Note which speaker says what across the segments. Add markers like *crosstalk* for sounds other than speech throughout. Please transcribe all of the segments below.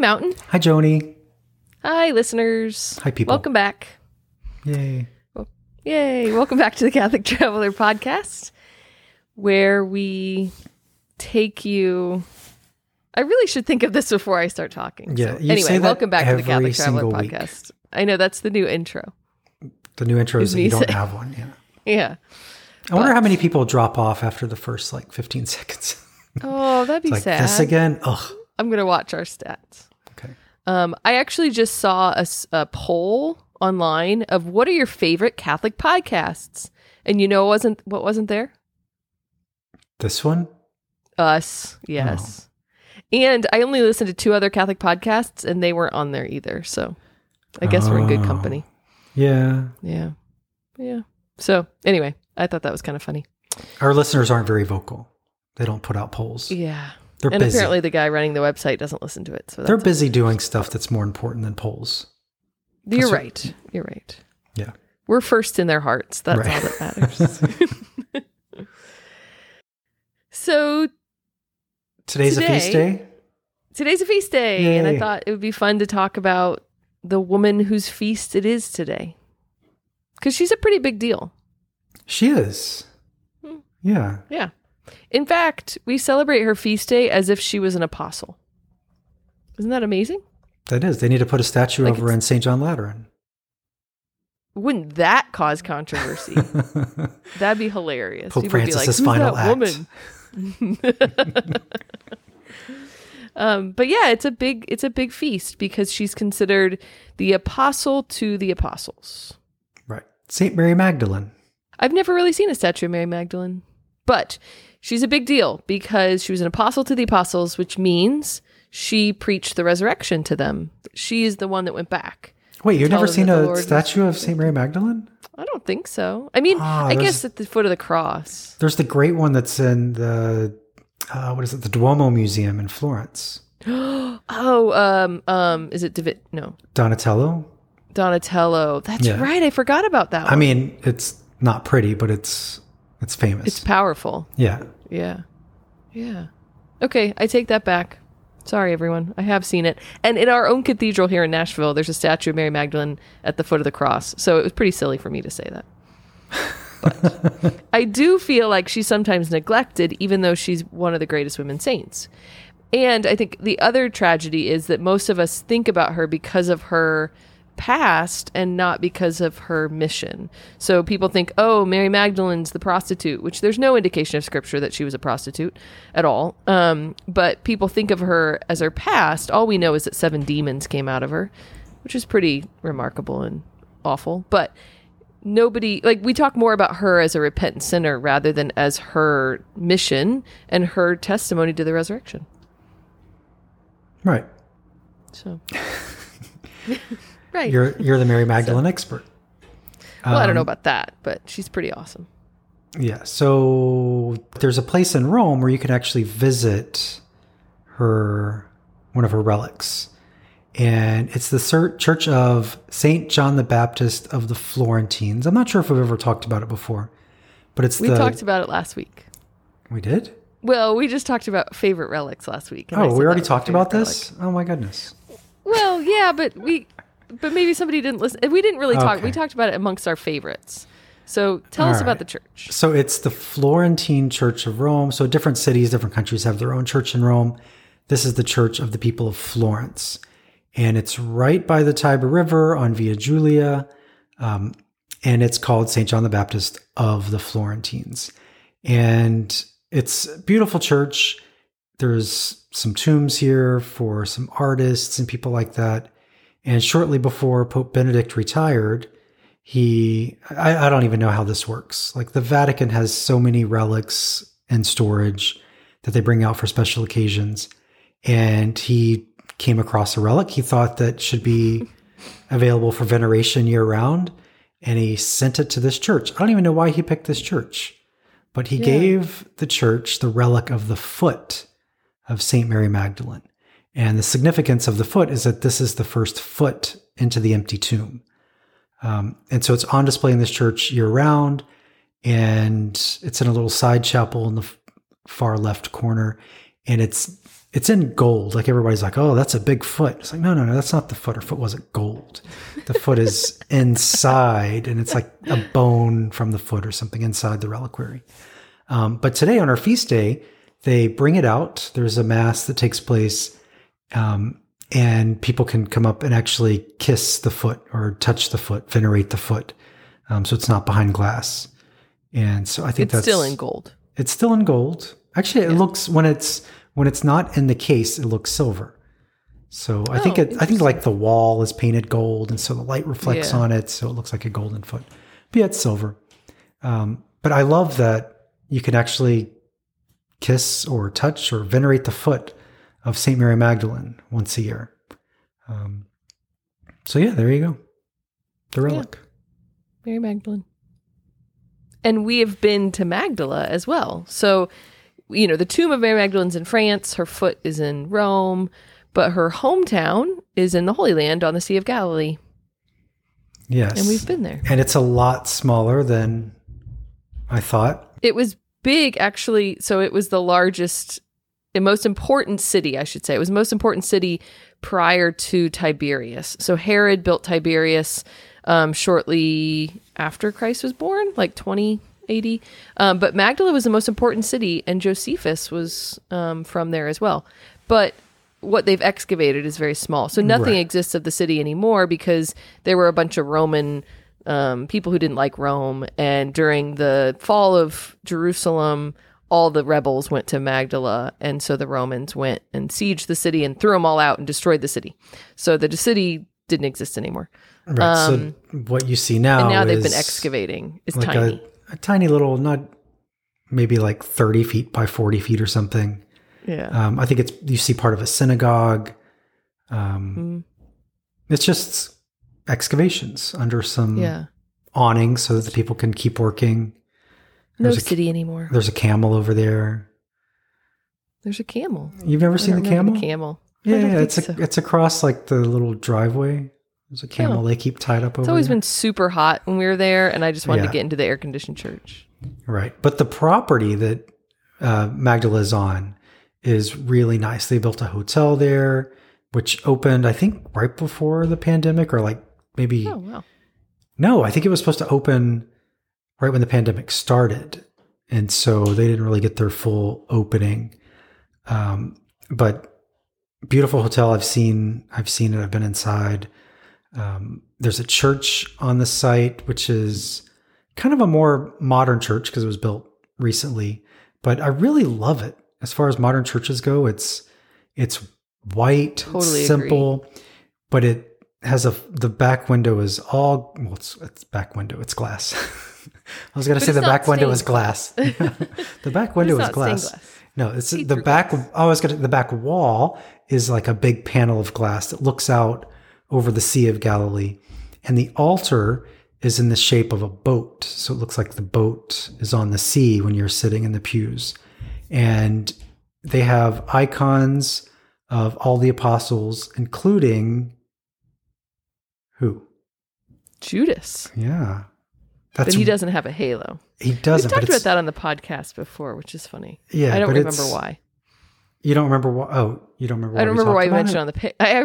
Speaker 1: Mountain.
Speaker 2: Hi, Joni.
Speaker 1: Hi, listeners.
Speaker 2: Hi, people.
Speaker 1: Welcome back.
Speaker 2: Yay.
Speaker 1: Yay. Welcome back to the Catholic *laughs* Traveler podcast, where we take you. I really should think of this before I start talking.
Speaker 2: Yeah,
Speaker 1: So
Speaker 2: you
Speaker 1: anyway,
Speaker 2: say that
Speaker 1: welcome back to the Catholic Traveler
Speaker 2: week.
Speaker 1: podcast. I know that's the new intro.
Speaker 2: The new intro is that you don't
Speaker 1: saying-
Speaker 2: have one. Yeah. *laughs*
Speaker 1: Yeah.
Speaker 2: I wonder how many people drop off after the first like 15 *laughs* seconds.
Speaker 1: Oh, that'd be
Speaker 2: like
Speaker 1: sad.
Speaker 2: this again? Ugh.
Speaker 1: I'm going to watch our stats. Um, I actually just saw a poll online of what are your favorite Catholic podcasts, and you know what wasn't what wasn't there?
Speaker 2: This one?
Speaker 1: Us, yes. And I only listened to two other Catholic podcasts, and they weren't on there either. So I guess we're in good
Speaker 2: Oh.
Speaker 1: company.
Speaker 2: Yeah.
Speaker 1: Yeah, yeah. So anyway, I thought that was kind of funny.
Speaker 2: Our listeners aren't very vocal. They don't put out polls.
Speaker 1: Yeah.
Speaker 2: They're
Speaker 1: and
Speaker 2: busy.
Speaker 1: apparently, the guy running the website doesn't listen to it. So
Speaker 2: They're busy doing stuff that's more important than polls.
Speaker 1: you're
Speaker 2: that's what-
Speaker 1: right. You're right.
Speaker 2: Yeah.
Speaker 1: We're first in their hearts. That's
Speaker 2: Right.
Speaker 1: all that matters. *laughs* so
Speaker 2: Today's a feast day?
Speaker 1: today's a feast day, and I thought it would be fun to talk about the woman whose feast it is today. Because she's a pretty big deal.
Speaker 2: She is.
Speaker 1: Hmm.
Speaker 2: Yeah.
Speaker 1: Yeah. In fact, we celebrate her feast day as if she was an apostle. Isn't that amazing?
Speaker 2: That is. They need to put a statue
Speaker 1: Like
Speaker 2: over in St. John Lateran.
Speaker 1: Wouldn't that cause controversy? *laughs* That'd be hilarious.
Speaker 2: Pope
Speaker 1: People would be like,
Speaker 2: Francis's
Speaker 1: "Who's
Speaker 2: final
Speaker 1: that
Speaker 2: act."
Speaker 1: woman?" *laughs* um, but yeah, it's a big it's a big feast because she's considered the apostle to the apostles.
Speaker 2: Right. St. Mary Magdalene.
Speaker 1: I've never really seen a statue of Mary Magdalene, but she's a big deal because she was an apostle to the apostles, which means she preached the resurrection to them. She is the one that went back.
Speaker 2: Wait, you've never seen a
Speaker 1: Lord was-
Speaker 2: statue of St. Mary Magdalene?
Speaker 1: I don't think so. I mean,
Speaker 2: Ah,
Speaker 1: I guess at the foot of the cross.
Speaker 2: There's the great one that's in the uh, what is it? The Duomo Museum in Florence. *gasps*
Speaker 1: oh, um, um, is it David? No,
Speaker 2: Donatello.
Speaker 1: Donatello. That's
Speaker 2: Yeah.
Speaker 1: right. I forgot about that.
Speaker 2: I mean, it's not pretty, but it's it's famous.
Speaker 1: it's powerful.
Speaker 2: yeah.
Speaker 1: Yeah, yeah. Okay, I take that back. Sorry, everyone. I have seen it, and in our own cathedral here in Nashville, there's a statue of Mary Magdalene at the foot of the cross. So it was pretty silly for me to say that. But I do feel like she's sometimes neglected, even though she's one of the greatest women saints. And I think the other tragedy is that most of us think about her because of her past and not because of her mission. So people think, oh, Mary Magdalene's the prostitute, which there's no indication of scripture that she was a prostitute at all. Um, but people think of her as her past. All we know is that seven demons came out of her, which is pretty remarkable and awful. But nobody like we talk more about her as a repentant sinner rather than as her mission and her testimony to the resurrection.
Speaker 2: Right.
Speaker 1: So, *laughs* right.
Speaker 2: You're you're the Mary Magdalene expert.
Speaker 1: well, I don't
Speaker 2: Um,
Speaker 1: know about that, but she's pretty awesome.
Speaker 2: Yeah. So there's a place in Rome where you can actually visit her one of her relics. And it's the Church of St. John the Baptist of the Florentines. I'm not sure if we've ever talked about it before, but it's
Speaker 1: We
Speaker 2: the
Speaker 1: talked about it last week.
Speaker 2: We did?
Speaker 1: Well, we just talked about favorite relics last week.
Speaker 2: Oh, we already talked about this? Oh my goodness.
Speaker 1: Well, yeah, but we, but maybe somebody didn't listen. We didn't really talk. We talked about it amongst our favorites. So tell
Speaker 2: All
Speaker 1: us about the church.
Speaker 2: So it's the Florentine Church of Rome. So different cities, different countries have their own church in Rome. This is the Church of the People of Florence. And it's right by the Tiber River on Via Giulia. Um, and it's called St. John the Baptist of the Florentines. And it's a beautiful church. There's some tombs here for some artists and people like that. And shortly before Pope Benedict retired, he I, I don't even know how this works. Like the vatican has so many relics and storage that they bring out for special occasions. And he came across a relic he thought that should be *laughs* available for veneration year round and he sent it to this church. I don't even know why he picked this church but he
Speaker 1: Yeah.
Speaker 2: gave the church the relic of the foot of saint mary magdalene and the significance of the foot is that this is the first foot into the empty tomb um, and so it's on display in this church year round, and it's in a little side chapel in the f- far left corner. And it's it's in gold. Like everybody's like, oh, that's a big foot. It's like, no, no, no, that's not the foot. Her foot wasn't gold. The foot is *laughs* inside, and it's like a bone from the foot or something inside the reliquary. Um, but today on our feast day, they bring it out. There's a mass that takes place, um, and people can come up and actually kiss the foot or touch the foot, venerate the foot. Um, so it's not behind glass. And so I think
Speaker 1: It's
Speaker 2: that's
Speaker 1: still in gold.
Speaker 2: it's still in gold. Actually, it looks when it's when it's not in the case, it looks silver. So I think
Speaker 1: Oh,
Speaker 2: it, I think like the wall is painted gold, and so the light reflects
Speaker 1: Yeah.
Speaker 2: on it, so it looks like a golden foot. But yeah, it's silver. Um, but I love that you can actually kiss or touch or venerate the foot of Saint Mary Magdalene once a year. Um, so yeah, there you go, the relic.
Speaker 1: Mary Magdalene. And we have been to Magdala as well. So, you know, the tomb of Mary Magdalene's in France, her foot is in Rome, but her hometown is in the Holy Land on the Sea of Galilee.
Speaker 2: Yes,
Speaker 1: And we've been there.
Speaker 2: and it's a lot smaller than I thought.
Speaker 1: It was big, actually. So it was the largest, the most important city, I should say. It was the most important city prior to Tiberias. So Herod built Tiberias um, shortly after Christ was born, like 20 AD. Um, but Magdala was the most important city, and Josephus was um, from there as well. But what they've excavated is very small. So nothing
Speaker 2: Right.
Speaker 1: exists of the city anymore because there were a bunch of Roman um, people who didn't like Rome. And during the fall of Jerusalem, all the rebels went to Magdala. And so the Romans went and sieged the city and threw them all out and destroyed the city. So the city didn't exist anymore.
Speaker 2: Right. so what you see now,
Speaker 1: Um, And now they've been excavating. It's
Speaker 2: like
Speaker 1: tiny.
Speaker 2: A, a tiny little, not maybe like thirty feet by forty feet or something.
Speaker 1: yeah.
Speaker 2: Um, I think it's you see part of a synagogue. Um,
Speaker 1: Mm.
Speaker 2: It's just excavations under some
Speaker 1: yeah.
Speaker 2: awnings so that the people can keep working.
Speaker 1: No
Speaker 2: a,
Speaker 1: city anymore.
Speaker 2: there's a camel over there.
Speaker 1: There's a camel.
Speaker 2: You've never
Speaker 1: I
Speaker 2: seen the camel?
Speaker 1: The camel.
Speaker 2: Yeah, yeah, it's a,
Speaker 1: so.
Speaker 2: it's across like the little driveway. There's a camel
Speaker 1: Oh.
Speaker 2: they keep tied up over.
Speaker 1: It's always
Speaker 2: there.
Speaker 1: been super hot when we were there, and I just wanted
Speaker 2: Yeah.
Speaker 1: to get into the air conditioned church.
Speaker 2: Right. But the property that uh, Magdala is on is really nice. They built a hotel there, which opened, I think, right before the pandemic, or like maybe,
Speaker 1: Oh wow!
Speaker 2: no, I think it was supposed to open right when the pandemic started. And so they didn't really get their full opening. Um, but beautiful hotel. I've seen, I've seen it. I've been inside. Um, there's a church on the site, which is kind of a more modern church because it was built recently. But I really love it. As far as modern churches go, it's it's white,
Speaker 1: Totally
Speaker 2: simple, but it has a the back window is all well, it's it's back window, it's glass. *laughs* I was gonna
Speaker 1: But
Speaker 2: say *laughs* the back window is
Speaker 1: stained
Speaker 2: glass. the back window is glass.
Speaker 1: glass.
Speaker 2: No, it's the
Speaker 1: See-through
Speaker 2: back. I was gonna the back wall is like a big panel of glass that looks out over the Sea of Galilee, and the altar is in the shape of a boat. So it looks like the boat is on the sea when you're sitting in the pews, and they have icons of all the apostles, including who?
Speaker 1: Judas,
Speaker 2: Yeah,
Speaker 1: but he doesn't have a halo.
Speaker 2: he doesn't.
Speaker 1: We
Speaker 2: talked
Speaker 1: about that on the podcast before, which is funny.
Speaker 2: Yeah,
Speaker 1: I don't remember why.
Speaker 2: You don't remember why? Oh, you don't remember.
Speaker 1: I don't remember why
Speaker 2: about
Speaker 1: mentioned
Speaker 2: it?
Speaker 1: on the. *laughs* I, I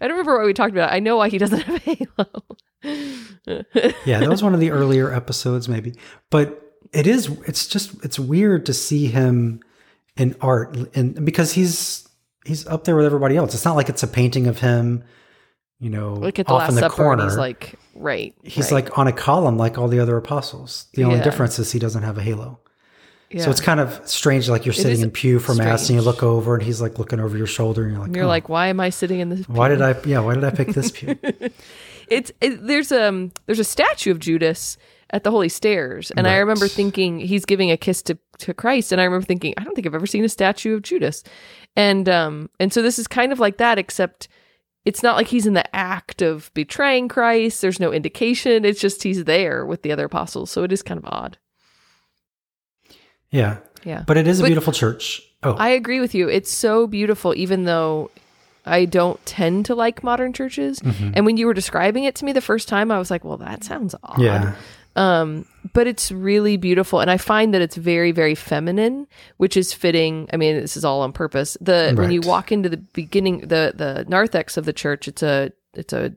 Speaker 1: I don't remember why we talked about it. I know why he doesn't have a halo. *laughs*
Speaker 2: yeah, that was one of the earlier episodes, maybe. But it is. It's just. It's weird to see him in art, and because he's he's up there with everybody else. It's not like it's a painting of him, you know,
Speaker 1: Like at the
Speaker 2: off
Speaker 1: Last
Speaker 2: in the
Speaker 1: Supper,
Speaker 2: corner.
Speaker 1: he's like, right.
Speaker 2: he's
Speaker 1: right.
Speaker 2: like on a column, like all the other apostles. The only
Speaker 1: Yeah.
Speaker 2: difference is he doesn't have a halo.
Speaker 1: yeah.
Speaker 2: So it's kind of strange. Like you're sitting in pew for mass, and you look over, and he's like looking over your shoulder, and you're like,
Speaker 1: And you're
Speaker 2: "Oh,
Speaker 1: like, why am I sitting in this?
Speaker 2: why did I? Yeah, why did I pick this *laughs* pew?
Speaker 1: it's it, there's um there's a statue of Judas at the Holy Stairs, and I remember thinking he's giving a kiss to to Christ, and I remember thinking I don't think I've ever seen a statue of Judas, and um and so this is kind of like that, except it's not like he's in the act of betraying Christ. There's no indication. It's just he's there with the other apostles, so it is kind of odd.
Speaker 2: yeah,
Speaker 1: Yeah.
Speaker 2: but it is a
Speaker 1: But-
Speaker 2: beautiful church. Oh,
Speaker 1: I agree with you. It's so beautiful, even though I don't tend to like modern churches.
Speaker 2: mhm.
Speaker 1: And when you were describing it to me the first time, I was like, well, that sounds odd.
Speaker 2: yeah.
Speaker 1: Um, but it's really beautiful, and I find that it's very, very feminine, which is fitting. I mean, this is all on purpose. The when you walk into the beginning, the the narthex of the church, it's a it's a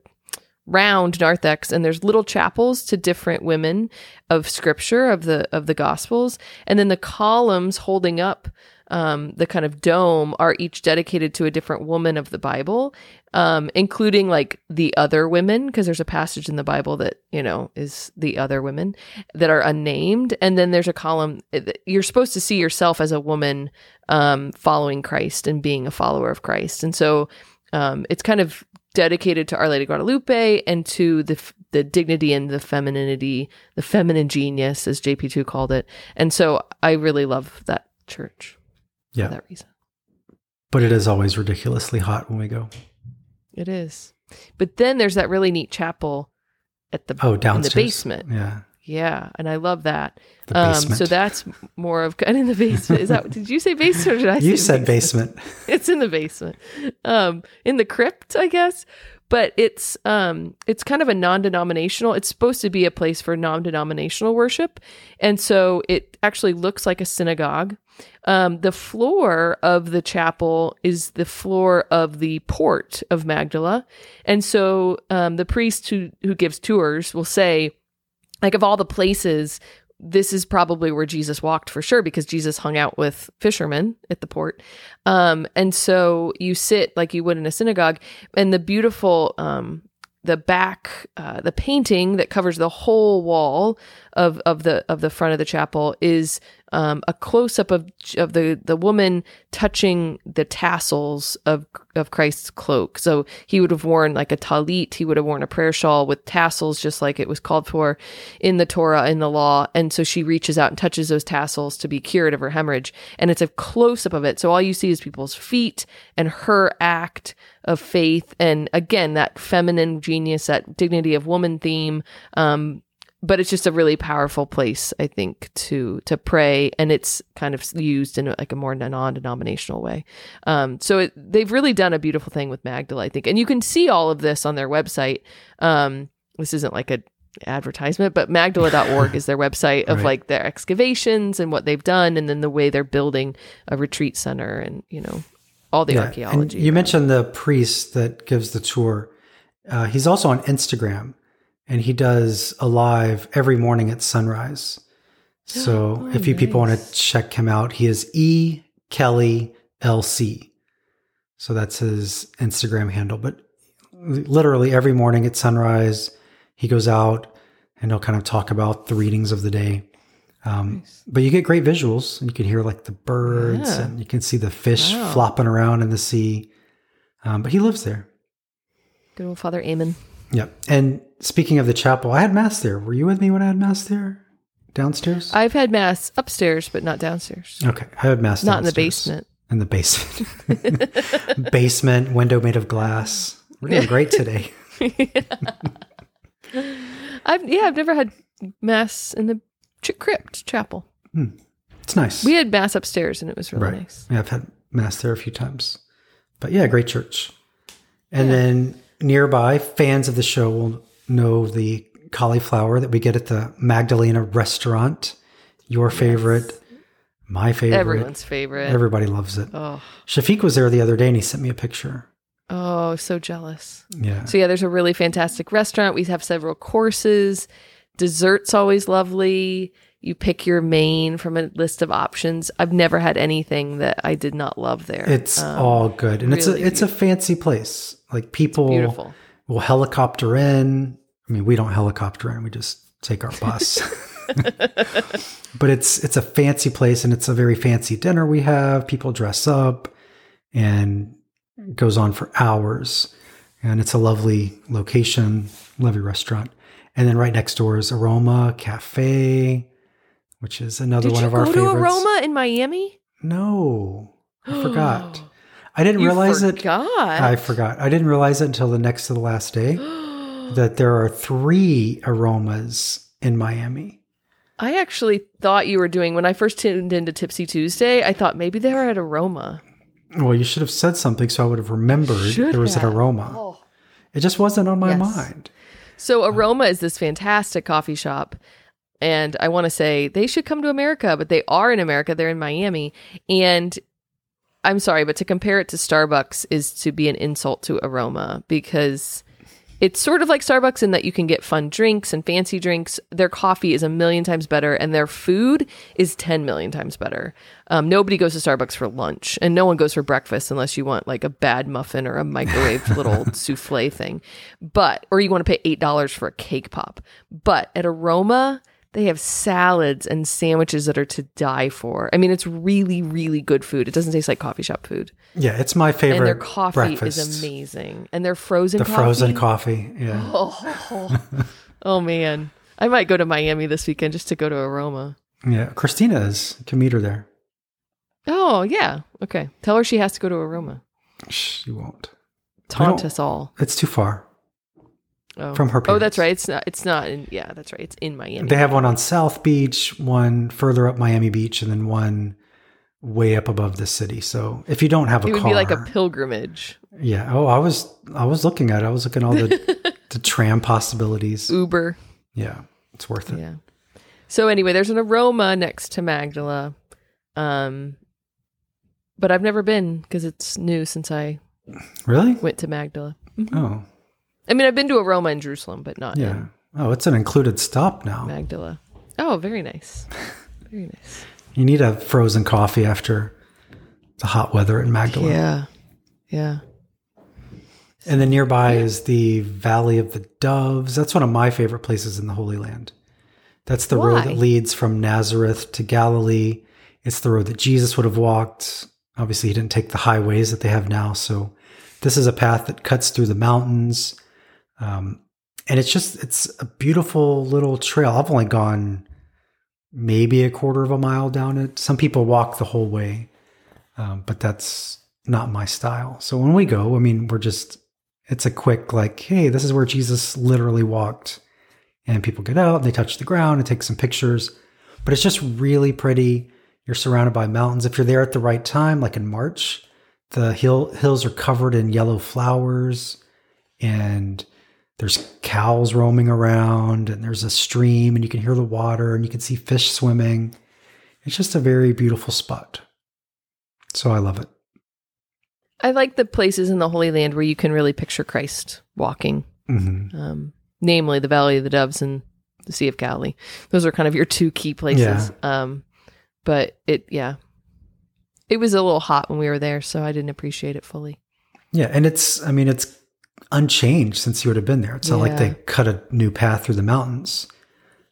Speaker 1: round narthex and there's little chapels to different women of scripture of the of the gospels. And then the columns holding up um, the kind of dome are each dedicated to a different woman of the bible um, including like the other women because there's a passage in the bible that you know is the other women that are unnamed. And then there's a column you're supposed to see yourself as a woman um, following christ and being a follower of christ. And so um, it's kind of dedicated to Our Lady Guadalupe and to the f- the dignity and the femininity, the feminine genius, as JP2 called it. And so I really love that church for that reason.
Speaker 2: But it is always ridiculously hot when we go.
Speaker 1: It is. But then there's that really neat chapel at the
Speaker 2: Oh,
Speaker 1: in
Speaker 2: downstairs.
Speaker 1: the basement.
Speaker 2: Yeah.
Speaker 1: Yeah, and I love that. Um, so that's more of kind of in the basement. Is that *laughs* did you say basement or did I say
Speaker 2: you said basement. *laughs*
Speaker 1: it's in the basement. Um in the crypt i guess. But it's um it's kind of a non-denominational it's supposed to be a place for non-denominational worship. And so it actually looks like a synagogue. Um the floor of the chapel is the floor of the port of magdala. And so um the priest who who gives tours will say like of all the places this is probably where Jesus walked for sure because Jesus hung out with fishermen at the port. Um, and so you sit like you would in a synagogue, and the beautiful, um, the back, uh, the painting that covers the whole wall of of the of the front of the chapel is um, a close up of of the the woman touching the tassels of of Christ's cloak. So he would have worn like a talit, he would have worn a prayer shawl with tassels, just like it was called for in the Torah in the law. And so she reaches out and touches those tassels to be cured of her hemorrhage, and it's a close up of it. So all you see is people's feet and her act of faith, and again that feminine genius, that dignity of woman theme. Um, but it's just a really powerful place i think to to pray. And it's kind of used in like a more non-denominational way. Um so it, they've really done a beautiful thing with magdala i think. And you can see all of this on their website. Um this isn't like a advertisement but magdala.org *laughs* is their website of
Speaker 2: Right.
Speaker 1: like their excavations and what they've done and then the way they're building a retreat center and you know all the
Speaker 2: Yeah,
Speaker 1: archaeology
Speaker 2: you mentioned the priest that gives the tour. Uh, he's also on Instagram, and he does a live every morning at sunrise. So
Speaker 1: Oh,
Speaker 2: if you people want to check him out, he is E Kelly LC. So that's his Instagram handle. But literally every morning at sunrise, he goes out and he'll kind of talk about the readings of the day. Um, but you get great visuals, and you can hear like the birds,
Speaker 1: Yeah.
Speaker 2: and you can see the fish
Speaker 1: Wow.
Speaker 2: flopping around in the sea. Um, but he lives there.
Speaker 1: good old father Eamon
Speaker 2: Yep. And speaking of the chapel, I had mass there. Were you with me when I had mass there? Downstairs?
Speaker 1: i've had mass upstairs but not downstairs
Speaker 2: okay. I had mass
Speaker 1: not in the basement
Speaker 2: In the basement. *laughs* basement, window made of glass. We're doing great today. *laughs* *laughs*
Speaker 1: I've yeah, I've never had mass in the ch- crypt chapel. Hmm.
Speaker 2: It's nice.
Speaker 1: We had mass upstairs, and it was really
Speaker 2: right.
Speaker 1: nice.
Speaker 2: Yeah, I've had mass there a few times. But yeah, great church. And then nearby, fans of the show will know the cauliflower that we get at the Magdalena restaurant. Your favorite, my favorite.
Speaker 1: Everyone's favorite.
Speaker 2: Everybody loves it.
Speaker 1: oh,
Speaker 2: Shafiq was there the other day and he sent me a picture.
Speaker 1: oh, so jealous.
Speaker 2: Yeah.
Speaker 1: So yeah, there's a really fantastic restaurant. We have several courses. Desserts always lovely. You pick your main from a list of options. I've never had anything that I did not love there.
Speaker 2: It's
Speaker 1: Um,
Speaker 2: all good. And it's a
Speaker 1: really
Speaker 2: it's a fancy place. Like people will helicopter in. I mean, we don't helicopter in, we just take our bus. *laughs* *laughs* but it's it's a fancy place and it's a very fancy dinner we have. People dress up and it goes on for hours. And it's a lovely location, lovely restaurant. And then right next door is Aroma Cafe, which is another
Speaker 1: Did
Speaker 2: one of our favorites.
Speaker 1: Did you go to Aroma in Miami?
Speaker 2: No, I *gasps* forgot. I didn't
Speaker 1: You
Speaker 2: realize it.
Speaker 1: forgot.
Speaker 2: I forgot. I didn't realize it until the next to the last day *gasps* that there are three aromas in Miami.
Speaker 1: I actually thought you were doing when I first tuned into Tipsy Tuesday. I thought maybe they were at Aroma.
Speaker 2: Well, you should have said something so I would have remembered
Speaker 1: Should
Speaker 2: there was
Speaker 1: have.
Speaker 2: an aroma. Oh. It just wasn't on my
Speaker 1: Yes.
Speaker 2: mind.
Speaker 1: So Aroma is this fantastic coffee shop. And I want to say they should come to America, but they are in America. They're in Miami, and I'm sorry, but to compare it to Starbucks is to be an insult to Aroma because it's sort of like Starbucks in that you can get fun drinks and fancy drinks. Their coffee is a million times better, and their food is 10 million times better. Um, nobody goes to Starbucks for lunch, and no one goes for breakfast unless you want like a bad muffin or a microwave *laughs* little souffle thing. But, or you want to pay $8 for a cake pop. But at Aroma, they have salads and sandwiches that are to die for. I mean, it's really, really good food. It doesn't taste like coffee shop food.
Speaker 2: Yeah, it's my favorite.
Speaker 1: And their coffee
Speaker 2: breakfast.
Speaker 1: is amazing. And their frozen
Speaker 2: The
Speaker 1: coffee.
Speaker 2: frozen coffee. Yeah. *laughs*
Speaker 1: Oh, oh man. I might go to Miami this weekend just to go to Aroma.
Speaker 2: Yeah. Christina is. You can meet her there.
Speaker 1: Oh, yeah. Okay. Tell her she has to go to Aroma.
Speaker 2: She won't.
Speaker 1: Taunt us all.
Speaker 2: It's too far
Speaker 1: Oh.
Speaker 2: from her
Speaker 1: Oh, that's right. It's not. It's not. In, yeah, that's right. It's in Miami.
Speaker 2: They have one on South Beach, one further up Miami Beach, and then one way up above the city. So if you don't have a
Speaker 1: it would
Speaker 2: car,
Speaker 1: be like a pilgrimage.
Speaker 2: yeah. Oh, I was I was looking at it. I was looking at all the *laughs* the tram possibilities.
Speaker 1: Uber.
Speaker 2: Yeah, it's worth it.
Speaker 1: Yeah. So anyway, there's an aroma next to Magdala. Um but I've never been because it's new since I
Speaker 2: Really?
Speaker 1: went to Magdala.
Speaker 2: Oh,
Speaker 1: I mean, I've been to Aroma in Jerusalem, but not
Speaker 2: yeah. Oh, it's an included stop now.
Speaker 1: Magdala. Oh, very nice. Very nice.
Speaker 2: You need a frozen coffee after the hot weather in Magdala.
Speaker 1: Yeah. Yeah.
Speaker 2: And then nearby is the Valley of the Doves. That's one of my favorite places in the Holy Land. That's the road that leads from Nazareth to Galilee. It's the road that Jesus would have walked. Obviously, he didn't take the highways that they have now. So, this is a path that cuts through the mountains. Um, and it's just, it's a beautiful little trail. I've only gone maybe a quarter of a mile down it. Some people walk the whole way, um, but that's not my style. So, when we go, I mean, we're just, it's a quick, like, hey, this is where Jesus literally walked and people get out, they touch the ground and take some pictures. But it's just really pretty. You're surrounded by mountains. If you're there at the right time, like in March, the hill hills are covered in yellow flowers and there's cows roaming around and there's a stream and you can hear the water and you can see fish swimming. It's just a very beautiful spot. So I love it.
Speaker 1: I like the places in the Holy Land where you can really picture Christ walking.
Speaker 2: hmm
Speaker 1: Um, namely the Valley of the Doves and the Sea of Galilee. Those are kind of your two key places. Um, but it, yeah, it was a little hot when we were there, so I didn't appreciate it fully.
Speaker 2: Yeah, and it's I mean it's unchanged since you would have been there. It's not like they cut a new path through the mountains.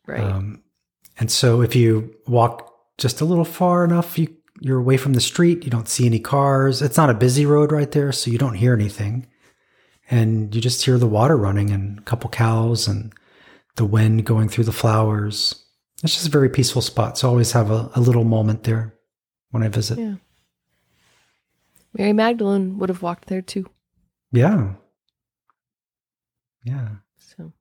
Speaker 1: Right.
Speaker 2: Um, and so if you walk just a little far enough, you you're away from the street. You don't see any cars. It's not a busy road right there, so you don't hear anything. And you just hear the water running and a couple cows and the wind going through the flowers. It's just a very peaceful spot. So I always have a, a little moment there when I visit.
Speaker 1: yeah. Mary Magdalene would have walked there too.
Speaker 2: Yeah. Yeah.
Speaker 1: So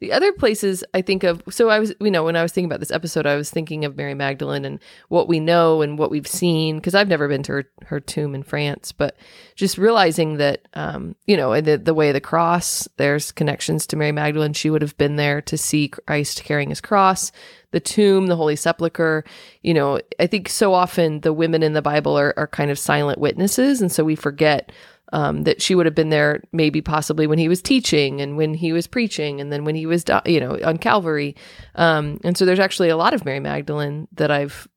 Speaker 1: the other places I think of, so I was, you know, when I was thinking about this episode, I was thinking of Mary Magdalene and what we know and what we've seen, because I've never been to her, her tomb in France, but just realizing that, um, you know, the, the way of the cross, there's connections to Mary Magdalene. She would have been there to see Christ carrying his cross, the tomb, the Holy Sepulchre. You know, I think so often the women in the Bible are, are kind of silent witnesses. And so we forget um, that she would have been there maybe possibly when he was teaching and when he was preaching and then when he was you know on calvary. Um, and so there's actually a lot of mary magdalene that i've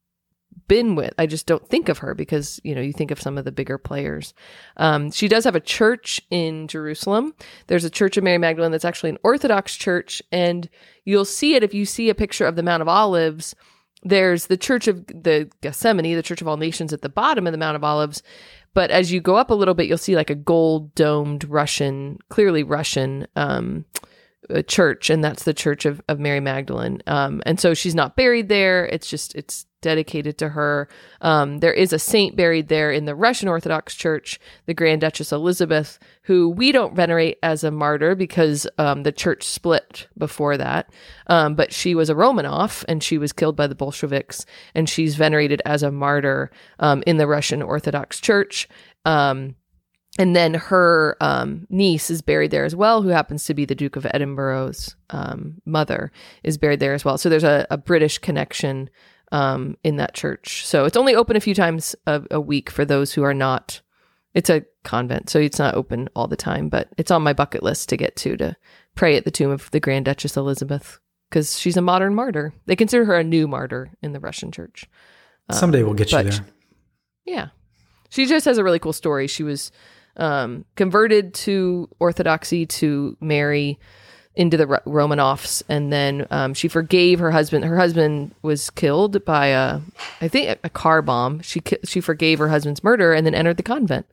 Speaker 1: been with. I just don't think of her because you know you think of some of the bigger players. Um, she does have a church in jerusalem. There's a church of mary magdalene that's actually an orthodox church and you'll see it if you see a picture of the mount of olives. There's the church of the gethsemane the church of all nations at the bottom of the mount of olives but as you go up a little bit, you'll see like a gold domed Russian, clearly Russian um, uh, church, and that's the Church of, of Mary Magdalene. Um, and so she's not buried there. It's just it's dedicated to her. Um, there is a saint buried there in the Russian Orthodox Church, the Grand Duchess Elizabeth, who we don't venerate as a martyr because um, the church split before that. Um, but she was a Romanov and she was killed by the Bolsheviks, and she's venerated as a martyr um, in the Russian Orthodox Church. Um, and then her um, niece is buried there as well, who happens to be the Duke of Edinburgh's um, mother, is buried there as well. So there's a, a British connection um, in that church. So it's only open a few times a, a, week for those who are not. It's a convent, so it's not open all the time, but it's on my bucket list to get to to pray at the tomb of the Grand Duchess Elizabeth because she's a modern martyr. They consider her a new martyr in the Russian church.
Speaker 2: Someday we'll get you there.
Speaker 1: Yeah. She just has a really cool story. She was um, converted to Orthodoxy to marry into the Romanovs, and then um, she forgave her husband. Her husband was killed by a, I think, a car bomb. She she forgave her husband's murder and then entered the convent,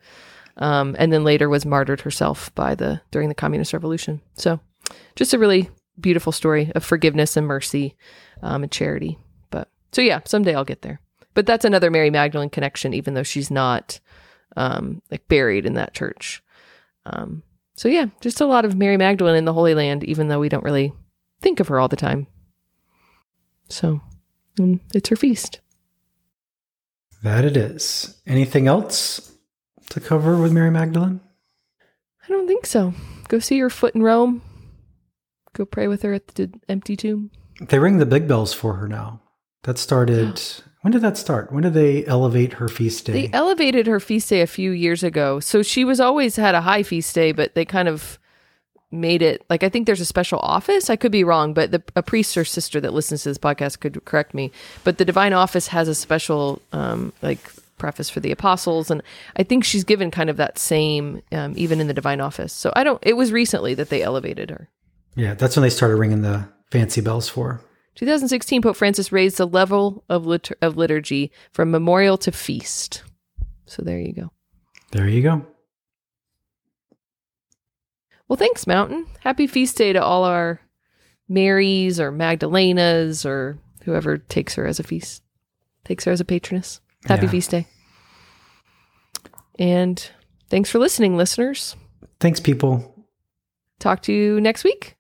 Speaker 1: um, and then later was martyred herself by the during the communist revolution. So, just a really beautiful story of forgiveness and mercy um, and charity. But so yeah, someday I'll get there. But that's another Mary Magdalene connection, even though she's not um, like buried in that church. Um, so yeah, just a lot of Mary Magdalene in the Holy Land, even though we don't really think of her all the time. So um, it's her feast.
Speaker 2: That it is. Anything else to cover with Mary Magdalene?
Speaker 1: I don't think so. Go see her foot in Rome. Go pray with her at the empty tomb.
Speaker 2: They ring the big bells for her now. That started *gasps* when did that start? When did they elevate her feast day?
Speaker 1: They elevated her feast day a few years ago. So she was always had a high feast day, but they kind of made it like I think there's a special office. I could be wrong, but the, a priest or sister that listens to this podcast could correct me. But the divine office has a special um, like preface for the apostles, and I think she's given kind of that same um, even in the divine office. So I don't. It was recently that they elevated her.
Speaker 2: Yeah, that's when they started ringing the fancy bells for.
Speaker 1: 2016, Pope Francis raised the level of, litur- of liturgy from memorial to feast. So there you go.
Speaker 2: There you go.
Speaker 1: Well, thanks, Mountain. Happy feast day to all our Marys or Magdalenas or whoever takes her as a feast, takes her as a patroness. Happy yeah. feast day. And thanks for listening, listeners.
Speaker 2: Thanks, people.
Speaker 1: Talk to you next week.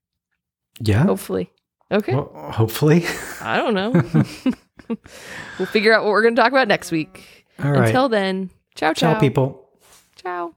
Speaker 2: Yeah.
Speaker 1: Hopefully. Okay.
Speaker 2: Well, hopefully. *laughs*
Speaker 1: I don't know. *laughs* we'll figure out what we're going to talk about next week.
Speaker 2: All right.
Speaker 1: Until then, ciao, ciao.
Speaker 2: Ciao, people.
Speaker 1: Ciao.